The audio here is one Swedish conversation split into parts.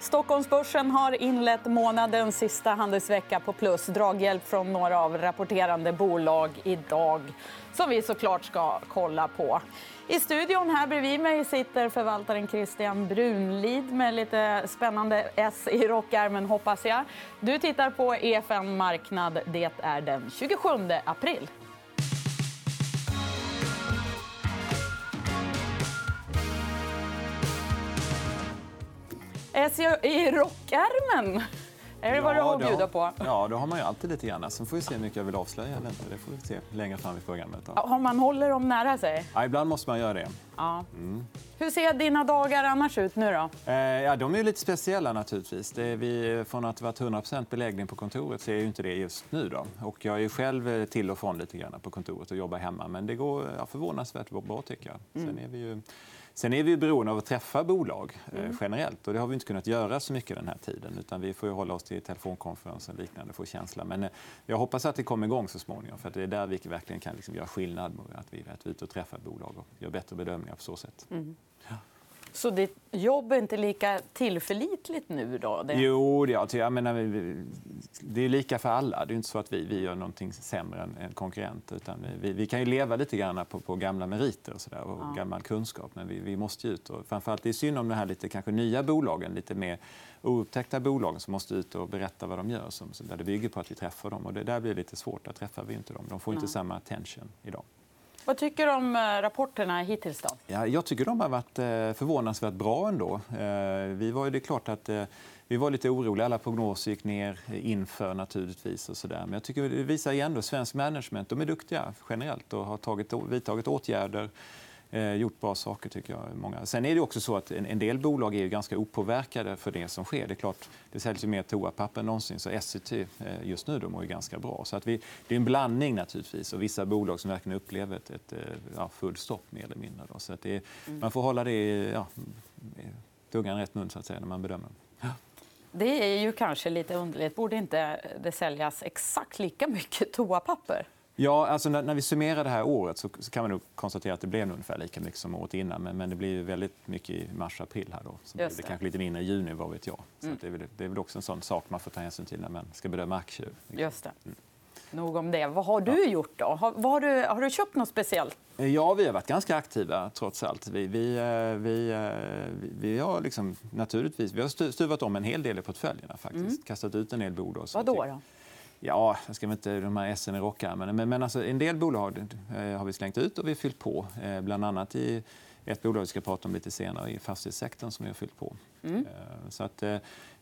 Stockholmsbörsen har inlett månadens sista handelsvecka på plus. Draghjälp från några av rapporterande bolag idag som vi såklart ska kolla på. I studion här bredvid mig sitter förvaltaren Christian Brunlid med lite spännande S i rockärmen, hoppas jag. Du tittar på EFN Marknad. Det är den 27 april. S i rockärmen. Är det vad du har att bjuda på? Ja, det har man ju alltid lite grann. Sen får vi se hur mycket jag vill avslöja eller inte. Det får vi se längre fram i programmet. Då. Ja, man håller dem nära sig? Ja, ibland måste man göra det. Ja. Mm. Hur ser dina dagar annars ut nu då? Eh, ja, de är lite speciella naturligtvis. Det är vi, från att det varit 100 beläggning på kontoret så är inte det just nu. Då. Och jag är själv till och från lite grann på kontoret och jobbar hemma. Men det går ja, förvånansvärt bra tycker jag. Mm. Sen är vi ju Sen är vi beroende av att träffa bolag eh, mm. generellt. och Det har vi inte kunnat göra så mycket den här tiden. utan Vi får hålla oss till telefonkonferenser och liknande för känsla. Men eh, jag hoppas att det kommer igång så småningom. För Det är där vi verkligen kan liksom göra skillnad. Att vi är ute och träffar bolag och gör bättre bedömningar på så sätt. Mm. Ja. Så ditt jobb är inte lika tillförlitligt nu? Då? Det... Jo, det, alltså, jag menar, det är lika för alla. Det är inte så att vi, vi gör någonting sämre än en konkurrent. Utan vi, vi kan ju leva lite grann på, på gamla meriter och, så där, och ja. gammal kunskap. Men vi, vi måste ut. Och framförallt det är synd om de här lite kanske nya bolagen, lite mer oupptäckta bolagen som måste ut och berätta vad de gör. Som, där det bygger på att vi träffar dem. Och det där blir lite svårt. Där träffar vi inte dem. De får inte ja. samma attention idag. Vad tycker du om eh, rapporterna hittills? Då? Ja, jag tycker de har varit eh, förvånansvärt bra. ändå. Eh, vi var, ju, det klart att vi var lite oroliga. Alla prognoser gick ner inför. naturligtvis. Och så där. Men jag tycker det visar igen att svensk management de är duktiga generellt och har tagit, vidtagit åtgärder eh, gjort bra saker. tycker jag. Många. Sen är det också så att en, del bolag är ganska opåverkade för det som sker. Det är klart, det säljs mer toapapper än någonsin. Så Essity eh, just nu de mår ganska bra. Så att vi, det är en blandning naturligtvis. Och vissa bolag som verkligen upplever ett, ett eh, ja, fullt stopp mer eller mindre. Då. Så att det, mm. Man får hålla det ja, tungan rätt mun så att säga, när man bedömer. Ja. Det är ju kanske lite underligt. Borde inte det säljas exakt lika mycket toapapper? Ja, alltså när, när, vi summerar det här året så, så kan man nog konstatera att det blev ungefär lika mycket som året innan. Men, men det blir väldigt mycket i mars-april. här då. Så det. det kanske lite mindre i juni, vad vet jag. Så mm. det, är väl, det är väl också en sån sak man får ta hänsyn till när man ska bedöma aktier. Just det. Mm. Nog om det. Vad har du gjort? då? Har, har, du, har du köpt något speciellt? Ja, vi har varit ganska aktiva, trots allt. Vi, vi, eh, vi, eh, vi, vi har liksom, naturligtvis vi har stuvat om en hel del i portföljerna. Faktiskt. Mm. Kastat ut en del bolag. Vad då? då? Ja, jag ska inte de här S i rockärmen. Men, men alltså, en del bolag eh, har vi slängt ut och vi fyllt på. Eh, bland annat i ett bolag vi ska prata om lite senare i fastighetssektorn som vi har fyllt på. Mm. Eh, så att,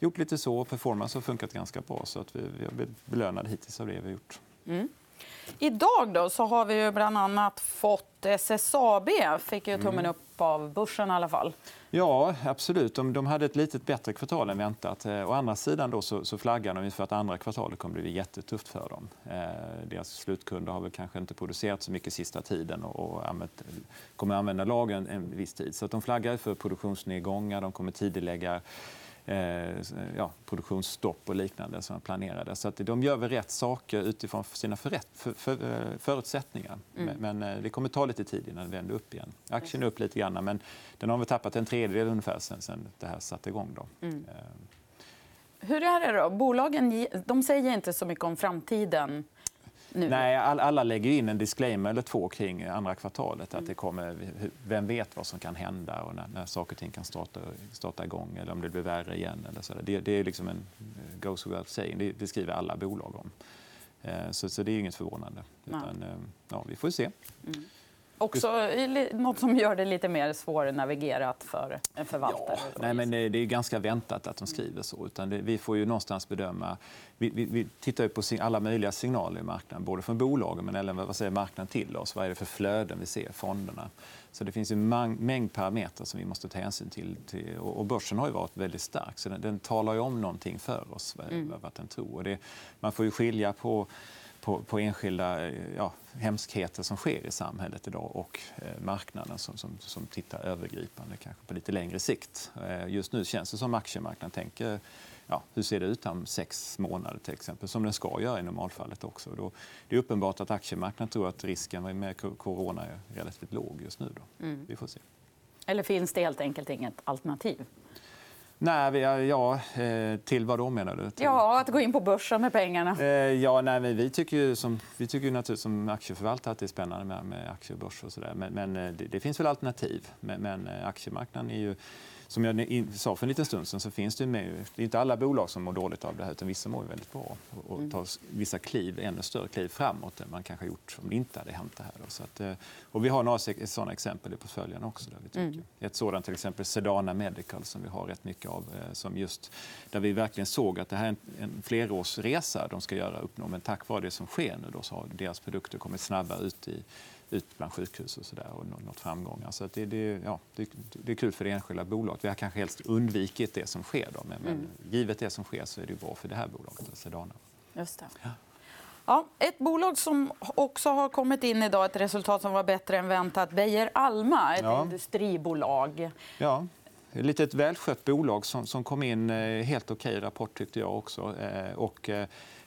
gjort lite så. Performance har funkat ganska bra. så att vi, vi har blivit belönade hittills av det vi har gjort. Mm. Idag då, så har vi bland annat fått SSAB. fick ju tummen mm. upp av börsen. I alla fall. Ja, absolut. De, de hade ett lite bättre kvartal än väntat. Eh, å andra sidan då så, så flaggar de för att andra kvartalet kommer att bli jättetufft för dem. Eh, deras slutkunder har väl kanske inte producerat så mycket sista tiden och, och använt, kommer att använda lagen en viss tid. Så att de flaggar för produktionsnedgångar. De kommer tidigarelägga Eh, ja, produktionsstopp och liknande som planerade. Så att de gör väl rätt saker utifrån sina förrätt, för, för, eh, förutsättningar. Mm. Men, men, eh, det kommer ta lite tid innan det vänder upp igen. Aktien är upp lite grann, men den har väl tappat en tredjedel ungefär sen, sen det här satte igång. Då. Mm. Hur är det då? Bolagen de säger inte så mycket om framtiden nu? Nej, alla lägger in en disclaimer eller två kring andra kvartalet. Att det kommer, vem vet vad som kan hända och när, när saker och ting kan starta, starta igång eller om det blir värre igen. Eller så. Det, det är liksom en goes without saying. Det, det skriver alla bolag om. Eh, så, så det är inget förvånande. Utan, eh, ja, vi får se. Mm. Också något som gör det lite mer svårnavigerat för en förvaltare. Ja, nej, men det är ganska väntat att de skriver så. Utan det, vi får ju någonstans bedöma... Vi, vi, vi tittar på alla möjliga signaler i marknaden, både från bolagen men även vad säger marknaden till oss. Vad är det för flöden vi ser? Fonderna. Så det finns en mängd parametrar som vi måste ta hänsyn till. Och börsen har ju varit väldigt stark. Så den, den talar ju om någonting för oss, mm. vad den tror. Och det, man får ju skilja på på, på enskilda ja, hemskheter som sker i samhället idag och eh, marknaden som, som, som tittar övergripande, kanske på lite längre sikt. Eh, just nu känns det som aktiemarknaden tänker ja, hur ser det ut om sex månader, till exempel, som den ska göra i normalfallet. också. Då, det är uppenbart att aktiemarknaden tror att risken med corona är relativt låg just nu. Då. Mm. Vi får se. Eller finns det helt enkelt inget alternativ? Nej, vi, ja, eh, till vad då menar du? Till... Ja, att gå in på börsen med pengarna. Eh, ja, nej, vi tycker ju som, vi tycker naturligtvis som aktieförvaltare att det är spännande med, med aktier och och sådär. Men, men det, det, finns väl alternativ. Men, men aktiemarknaden är ju som jag sa för en liten stund sen så finns det med, det är inte alla bolag som mår dåligt av det här utan vissa mår väldigt bra och mm. tar vissa kliv, ännu större kliv framåt än man kanske gjort om det inte hade hänt det här. Så att, eh, och vi har några sådana exempel i portföljen också. Där vi tycker. Mm. Ett sådant till exempel Sedana Medical som vi har rätt mycket av eh, som just där vi verkligen såg att det här är en, en flerårsresa de ska göra uppnå men tack vare det som sker nu då så har deras produkter kommit snabbare ut i ut bland sjukhus och, så där, och nått framgångar. Så det, det, ja, det, det, är kul för det enskilda bolaget. Vi har kanske helst undvikit det som sker. Då, men, mm. men givet det som sker så är det bra för det här bolaget, Sedana. Just det. Ja. Ja, ett bolag som också har kommit in idag, ett resultat som var bättre än väntat. Beijer Alma, ett ja. industribolag. Ja, ett litet välskött bolag som, som kom in eh, helt okej rapport tyckte jag också. Eh, och, eh,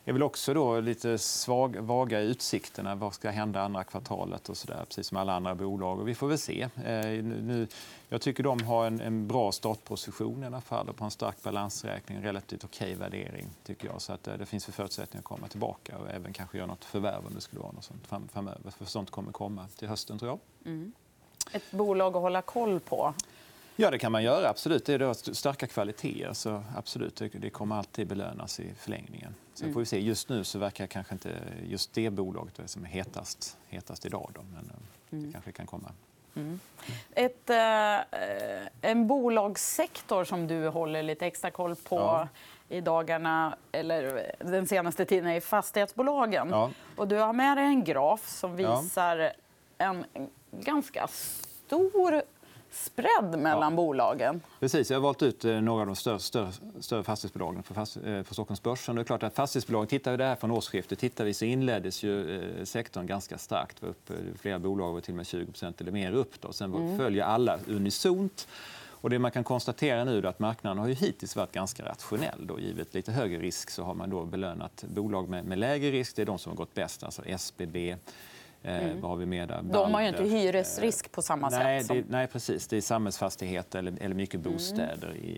är väl också då lite svag, vaga i utsikterna. Vad ska hända andra kvartalet? och så där, Precis som alla andra bolag. Och vi får väl se. Eh, nu, jag tycker de har en, en, bra startposition i alla fall och på en stark balansräkning. En relativt okej värdering. tycker jag. Så att, eh, det finns för förutsättningar att komma tillbaka och även kanske göra något förvärv om det skulle vara något sånt fram, framöver. För sånt kommer komma till hösten, tror jag. Mm. Ett bolag att hålla koll på? Ja, det kan man göra. absolut. Det är starka kvaliteter. Så absolut, det kommer alltid belönas i förlängningen. Sen mm. får vi se. Just nu så verkar kanske inte just det bolaget som är hetast, hetast idag. Då, men eh, mm. det kanske kan komma. Mm. Ett, eh, en bolagssektor som du håller lite extra koll på ja. i dagarna, eller den senaste tiden, är fastighetsbolagen. Ja. Och du har med dig en graf som visar ja. en ganska stor spread mellan ja. bolagen. Precis. Jag har valt ut eh, några av de större, större, större fastighetsbolagen för, fast, eh, Stockholmsbörsen. Det är klart att fastighetsbolagen, tittar vi där från årsskiftet, tittar vi så inleddes ju eh, sektorn ganska starkt. Var upp, flera bolag var till och med 20% eller mer upp. Då. Sen mm. följer alla unisont. Och det man kan konstatera nu är att marknaden har ju hittills varit ganska rationell. Då. Givet lite högre risk så har man då belönat bolag med, med lägre risk. Det är de som har gått bäst. Alltså SBB, mm. Vad har vi mer där? De har ju inte hyresrisk på samma nej, sätt. Som... Det, nej, precis. Det är samhällsfastigheter eller, eller mycket mm. bostäder mm. i,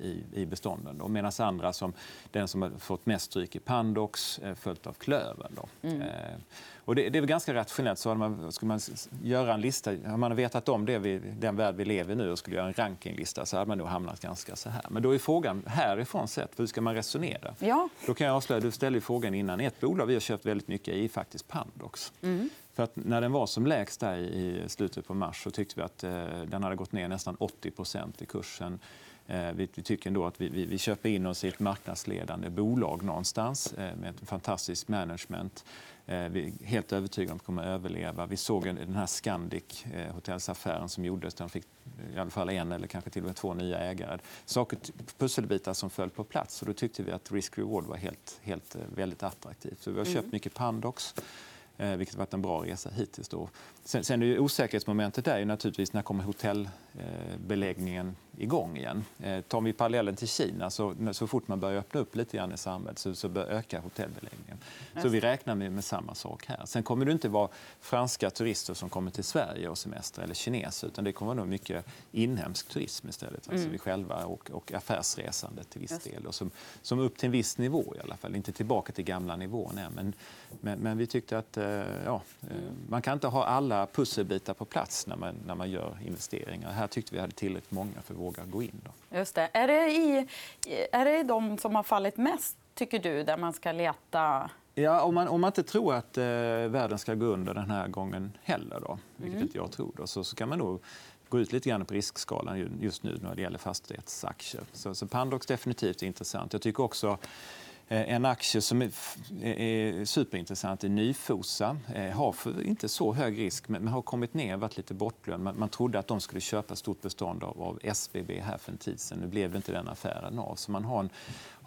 i, i bestånden. Medan andra, som den som har fått mest stryk i Pandox, eh, följt av Klövern. Då. Mm. Och det, det, är ganska rationellt. Så man, skulle man göra en lista, om man vetat om det vi, den värld vi lever i nu och skulle göra en rankinglista så hade man nog hamnat ganska så här. Men då är frågan härifrån sett, hur ska man resonera? Ja. Då kan jag avslöja, du ställde frågan innan, ett bolag vi har köpt väldigt mycket i faktiskt Pandox. Mm. För att när den var som lägst där i slutet på mars så tyckte vi att eh, den hade gått ner nästan 80% i kursen. Eh, vi, vi, tycker ändå att vi, vi, vi, köper in oss i ett marknadsledande bolag någonstans eh, med ett fantastiskt management. Eh, vi är helt övertygade om att de kommer att överleva. Vi såg den här Scandic eh, hotellsaffären som gjordes. De fick i alla fall en eller kanske till och med två nya ägare. Saker, pusselbitar som föll på plats. Och då tyckte vi att risk-reward var helt, helt, eh, väldigt attraktivt. Så vi har köpt mm. mycket Pandox. Eh, vilket har varit en bra resa hittills. Då. Sen, sen är osäkerhetsmomentet där är naturligtvis när kommer hotellbeläggningen igång igen. Eh, tar vi parallellen till Kina, så, så fort man börjar öppna upp lite grann i samhället så, så ökar hotellbeläggningen. Så vi räknar med, med samma sak här. Sen kommer det inte vara franska turister som kommer till Sverige och semester eller kineser utan det kommer vara mycket inhemsk turism istället. Alltså mm. vi själva och, och affärsresande till viss del. Och som, som upp till en viss nivå i alla fall. Inte tillbaka till gamla nivån än. Men, men, men vi tyckte att eh, ja, mm. man kan inte ha alla pusselbitar på plats när man, när man gör investeringar. Här tyckte vi hade tillräckligt många för att våga gå in. Då. Just det. Är, det i, är det de som har fallit mest, tycker du, där man ska leta Ja, om, man, om man inte tror att eh, världen ska gå under den här gången heller, då, vilket mm. inte jag tror, då, så, så kan man nog gå ut lite grann på riskskalan just nu när det gäller fastighetsaktier. Så, så Pandox definitivt intressant. Jag tycker också Eh, en aktie som är superintressant är Nyfosa. Eh, har inte så hög risk, men har kommit ner och varit lite bortglömd. Man trodde att de skulle köpa ett stort bestånd av SBB här för en tid sen. Nu blev inte den affären av. Så man har en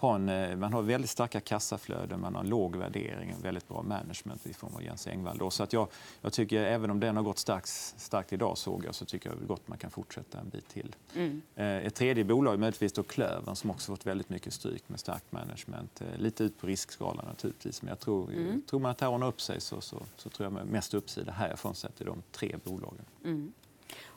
har en, eh, man har väldigt starka kassaflöden, man har låg värdering och väldigt bra management i form av Jens Engvall. Så att jag, jag tycker, även om den har gått starkt, starkt idag, såg jag, så tycker jag gott man kan fortsätta en bit till. Mm. Eh, ett tredje bolag är möjligtvis då Klövern som också fått väldigt mycket stryk med starkt management. Eh, lite ut på riskskalan naturligtvis, men jag tror, mm. tror man att det ordnar upp sig så, så, så tror jag mest uppsida härifrån sett i de tre bolagen. Mm.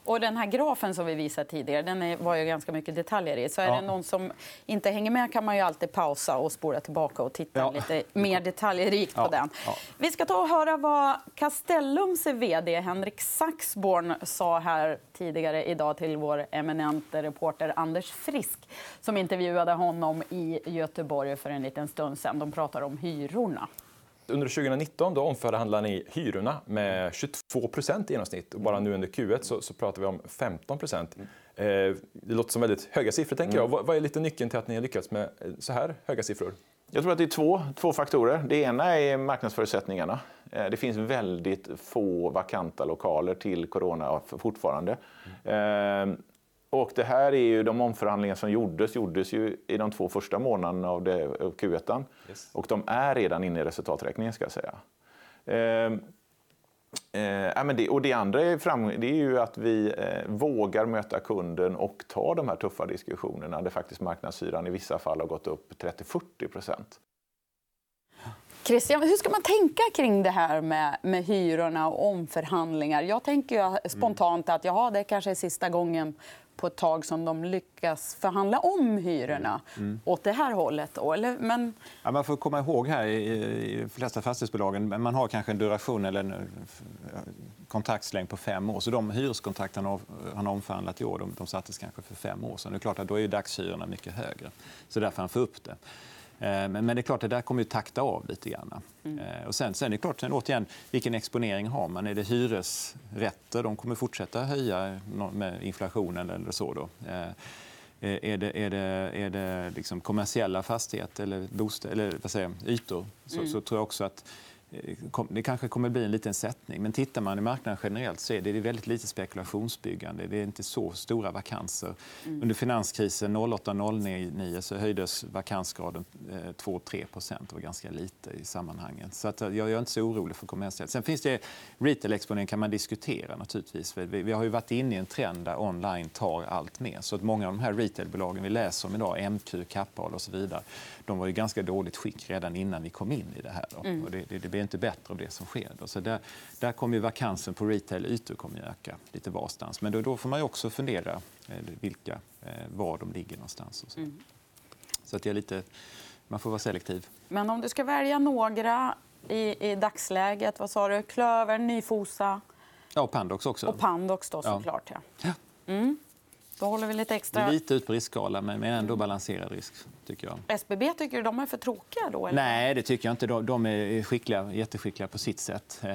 Och den här grafen som vi visade tidigare, den var ju ganska mycket detaljer i. Så är ja. det någon som inte hänger med kan man ju alltid pausa och spola tillbaka och titta ja. lite mer detaljrikt på den. Vi ska ta och höra vad Castellums vd Henrik Saxborn sa här tidigare idag till vår eminente reporter Anders Frisk som intervjuade honom i Göteborg för en liten stund sen. De pratar om hyrorna. Under 2019 då omförhandlar ni hyrorna med 22 procent i genomsnitt. Och bara nu under Q1 så, så pratar vi om 15 procent. Mm. Eh, det låter som väldigt höga siffror. tänker jag. Mm. Vad är lite nyckeln till att ni har lyckats med eh, så här höga siffror? Jag tror att det är två, två faktorer. Det ena är marknadsförutsättningarna. Eh, det finns väldigt få vakanta lokaler till corona fortfarande. Mm. Och det här är ju de omförhandlingar som gjordes, gjordes ju i de två första månaderna av, det, av Q1. Yes. Och de är redan inne i resultaträkningen ska jag säga. Eh, eh, men det, och det andra är, fram, det är ju att vi eh, vågar möta kunden och ta de här tuffa diskussionerna där faktiskt marknadshyran i vissa fall har gått upp 30-40 procent. Christian, hur ska man tänka kring det här med, med hyrorna och omförhandlingar? Jag tänker spontant att jaha, det kanske är sista gången på ett tag som de lyckas förhandla om hyrorna mm. mm. åt det här hållet. Då, eller? Men... Ja, man får komma ihåg här i de flesta fastighetsbolagen man har kanske en duration eller en kontraktslängd på fem år. Så de hyreskontrakt han har omförhandlat i år de, de sattes kanske för fem år sedan. Det är klart att då är dagshyrorna mycket högre. Så därför han får upp det. Eh, men, det är klart, det där kommer ju takta av lite grann. Mm. Eh, och sen, sen är det klart, sen, återigen, vilken exponering har man? Är det hyresrätter? De kommer fortsätta höja med inflationen eller så. Då. Eh, är det, är det, är det liksom kommersiella fastigheter eller, bostad, eller vad säger, ytor så, mm. så tror jag också att det kanske kommer bli en liten sättning. Men tittar man i marknaden generellt så är det väldigt lite spekulationsbyggande. Det är inte så stora vakanser. Mm. Under finanskrisen 08-09 så höjdes vakansgraden 2-3 eh, Det var ganska lite i sammanhanget. Så att jag är inte så orolig för kommersiellt. Sen finns det retail-exponering kan man diskutera naturligtvis. Vi har ju varit inne i en trend där online tar allt mer. Så att många av de här retailbolagen vi läser om idag, MQ, Kappahl och så vidare, de var i ganska dåligt skick redan innan vi kom in i det här. Mm. Och det, det, det, blir inte bättre av det som sker. Då. Så där, där kommer vakansen på retail-ytor kommer öka lite varstans. Men då, då får man också fundera eh, vilka, eh, var de ligger någonstans. Och så. Mm. så att jag lite, man får vara selektiv. Men om du ska välja några i, i dagsläget, vad sa du? Klöver, Nyfosa? Ja, och Pandox också. Och Pandox då såklart. Ja. ja. Mm. Då håller vi lite extra... Lite ut på riskskala, men ändå balanserad risk. Tycker jag. SBB tycker du de är för tråkiga? Då, eller? Nej, det tycker jag inte. De är skickliga, jätteskickliga på sitt sätt. Eh,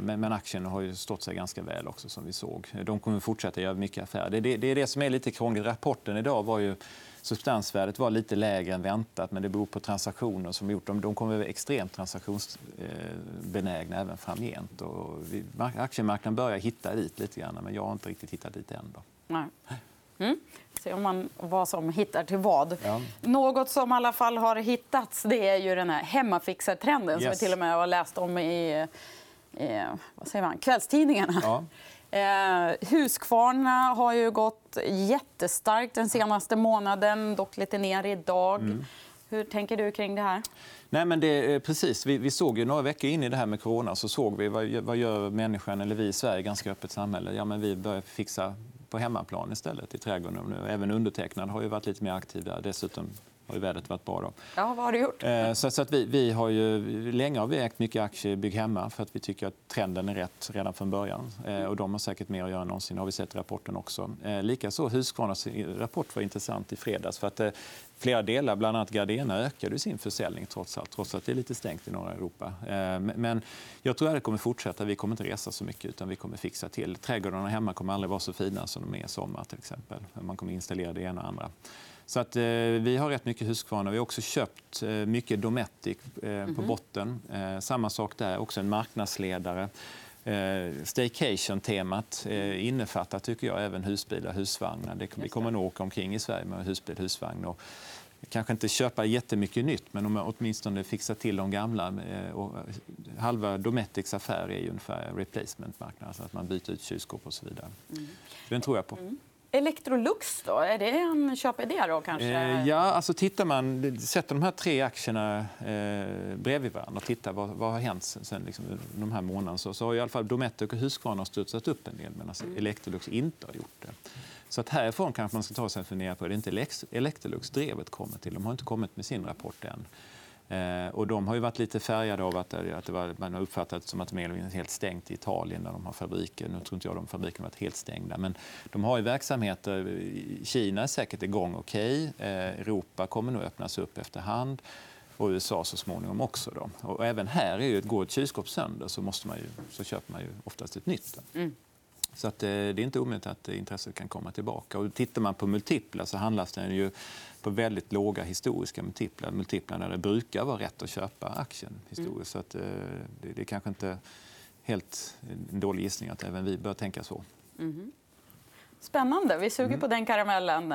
men aktien har ju stått sig ganska väl också, som vi såg. De kommer fortsätta göra mycket affärer. Det är det som är lite krångligt. Rapporten idag var ju substansvärdet var lite lägre än väntat, men det beror på transaktioner som gjort dem. De kommer att vara extremt transaktionsbenägna även framgent. Och aktiemarknaden börjar hitta dit lite grann, men jag har inte riktigt hittat dit än. Då. Nej. Mm. Se om man, vad som hittar till vad. Ja. Något som i alla fall har hittats det är ju den här hemmafixartrenden yes. som vi till och med har läst om i, i vad säger man, kvällstidningarna. Ja. Eh, Huskvarna har ju gått jättestarkt den senaste månaden, dock lite ner idag. Mm. Hur tänker du kring det här? Nej, men det, precis. Vi, vi, såg ju några veckor in i det här med corona så såg vi vad, vad gör människan, eller vi i Sverige, ganska öppet samhälle. Ja, men vi börjar fixa på hemmaplan istället i trädgården. Även undertecknad har ju varit lite mer aktiv där. Dessutom har ju vädret varit bra. Då. Ja, vad har du gjort? Eh, så, så att vi, vi har ju, länge har vi ägt mycket aktier i Bygg hemma för att vi tycker att trenden är rätt redan från början. Eh, och de har säkert mer att göra än någonsin, har vi sett i rapporten också. Eh, likaså Husqvarnas rapport var intressant i fredags. För att flera delar, bland annat Gardena, ökade sin försäljning trots allt, trots att det är lite stängt i norra Europa. Men jag tror att det kommer fortsätta. Vi kommer inte resa så mycket, utan vi kommer fixa till. Trädgårdarna hemma kommer aldrig vara så fina som de är i sommar till exempel. Man kommer installera det ena och andra. Så att, eh, vi har rätt mycket Husqvarna. Vi har också köpt eh, mycket Dometic eh, mm -hmm. på mhm. botten. Eh, samma sak där, också en marknadsledare. Eh, Staycation-temat eh, innefattar tycker jag, även husbilar och husvagnar. Det, vi kommer nog åka omkring i Sverige med husbil och husvagn. Och kanske inte köpa jättemycket nytt, men åtminstone fixa till de gamla. Och halva Dometics affär är ju ungefär replacement-marknad, alltså att man byter ut kylskåp och så vidare. Mm. Den tror jag på. Electrolux då, är det en köpidé då kanske? Eh, ja, alltså tittar man, sätter de här tre aktierna eh, bredvid varandra och tittar vad, vad har hänt sen liksom, de här månaderna så, så har i alla fall Dometic och Husqvarna studsat upp en del medan mm. Electrolux inte har gjort det. Så att härifrån kanske man ska ta sig en fundera på det är inte Electrolux-drevet kommer till. De har inte kommit med sin rapport än. Eh, och de har ju varit lite färgade av att, eh, att det var, man har uppfattat det som att de är helt stängt i Italien där de har fabriker. Nu tror inte jag de fabrikerna varit helt stängda. Men de har ju verksamheter. Kina är säkert igång okej. Okay. Eh, Europa kommer nog öppnas upp efterhand. Och USA så småningom också. Då. Och även här är ju, går ett kylskåp sönder så, måste man ju, så köper man ju oftast ett nytt. Mm. Så att, eh, det är inte omöjligt att intresset kan komma tillbaka. Och tittar man på multiplar så handlas den ju på väldigt låga historiska multiplar. Multiplar där det brukar vara rätt att köpa aktien historiskt. Mm. Så att, eh, det, det är kanske inte helt en dålig gissning att även vi bör tänka så. Mm. Spännande. Vi suger mm. på den karamellen.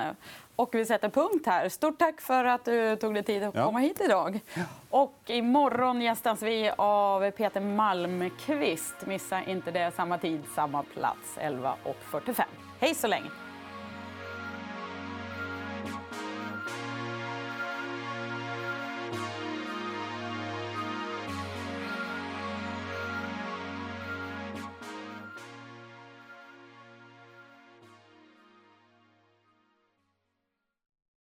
Och vi sätter punkt här. Stort tack för att du tog dig tid att komma hit idag. Ja. Och imorgon gästas vi av Peter Malmqvist. Missa inte det. Samma tid, samma plats. 11.45. Hej så länge.